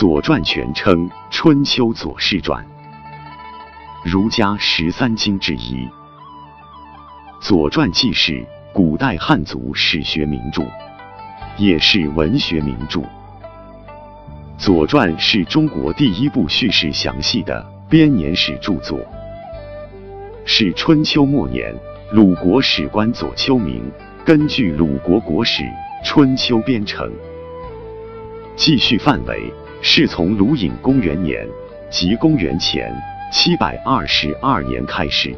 左传》全称《春秋左氏传》，儒家十三经之一，《左传》既是古代汉族史学名著，也是文学名著。《左传》是中国第一部叙事详细的编年史著作，是春秋末年鲁国史官左丘明根据鲁国国史《春秋》编成。记叙范围是从鲁隐公元年即公元前七百二十二年开始，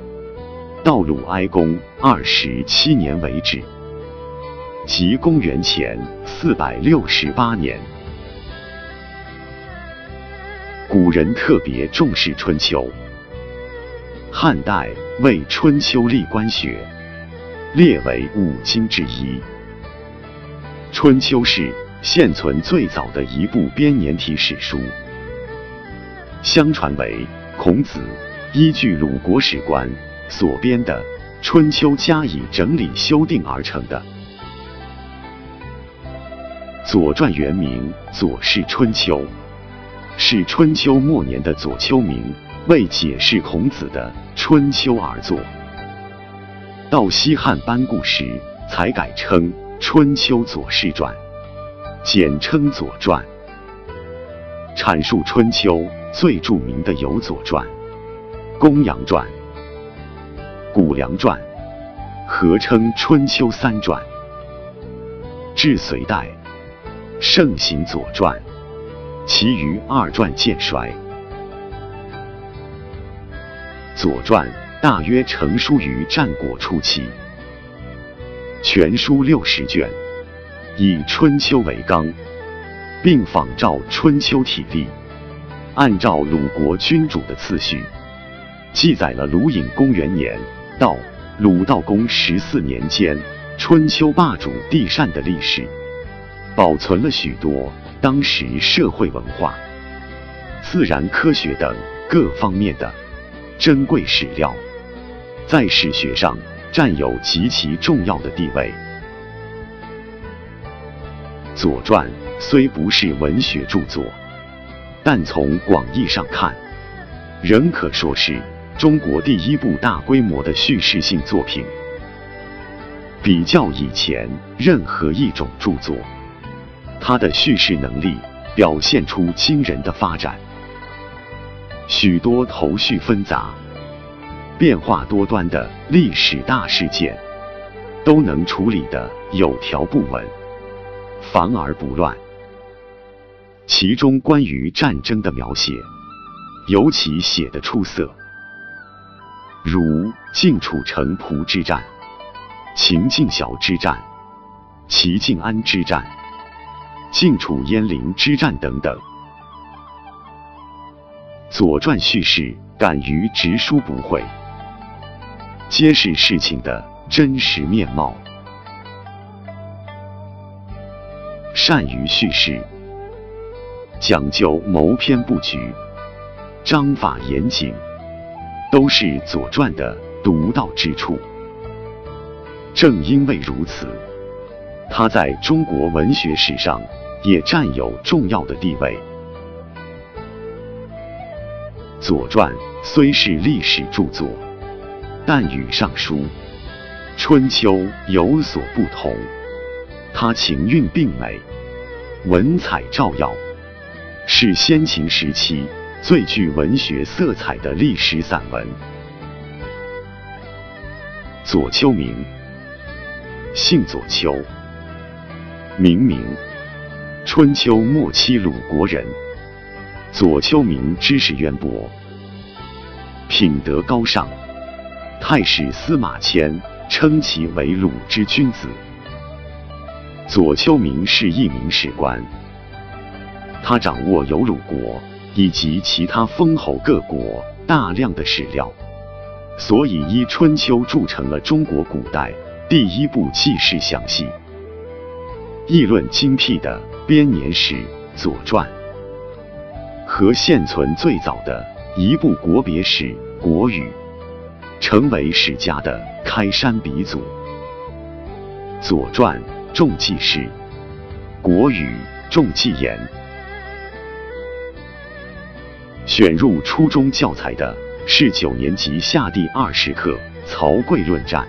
到鲁哀公二十七年为止，即公元前四百六十八年。古人特别重视春秋，汉代为春秋立官学，列为五经之一。春秋是。现存最早的一部编年体史书，相传为孔子依据鲁国史官所编的《春秋》加以整理修订而成的。《左传》原名《左氏春秋》，是春秋末年的左丘明为解释孔子的《春秋》而作，到西汉班固时才改称《春秋左氏传》。简称《左传》，阐述春秋最著名的有《左传》《公羊传》《谷梁传》，合称春秋三传。至隋代，盛行《左传》，其余二传渐衰。《左传》大约成书于战国初期，全书六十卷。以《春秋》为纲，并仿照《春秋》体例，按照鲁国君主的次序，记载了鲁隐公元年到鲁道公十四年间春秋霸主帝善的历史，保存了许多当时社会文化、自然科学等各方面的珍贵史料，在史学上占有极其重要的地位。《左传》虽不是文学著作，但从广义上看，仍可说是中国第一部大规模的叙事性作品。比较以前任何一种著作，它的叙事能力表现出惊人的发展，许多头绪纷杂、变化多端的历史大事件，都能处理的有条不紊。繁而不乱，其中关于战争的描写尤其写得出色，如晋楚城濮之战、秦晋崤之战、齐晋安之战、晋楚鄢陵之战等等。《左传》叙事敢于直抒不讳，揭示事情的真实面貌。善于叙事，讲究谋篇布局，章法严谨，都是《左传》的独到之处。正因为如此，它在中国文学史上也占有重要的地位。《左传》虽是历史著作，但与《尚书》《春秋》有所不同。它情韵并美，文采照耀，是先秦时期最具文学色彩的历史散文。左丘明，姓左丘，明明，春秋末期鲁国人。左丘明知识渊博，品德高尚，太史司马迁称其为鲁之君子。左丘明是一名史官，他掌握有鲁国以及其他封侯各国大量的史料，所以依《春秋》铸成了中国古代第一部记事详细、议论精辟的编年史《左传》，和现存最早的一部国别史《国语》，成为史家的开山鼻祖，《左传》。重记事，国语重记言。选入初中教材的是九年级下第二十课《曹刿论战》。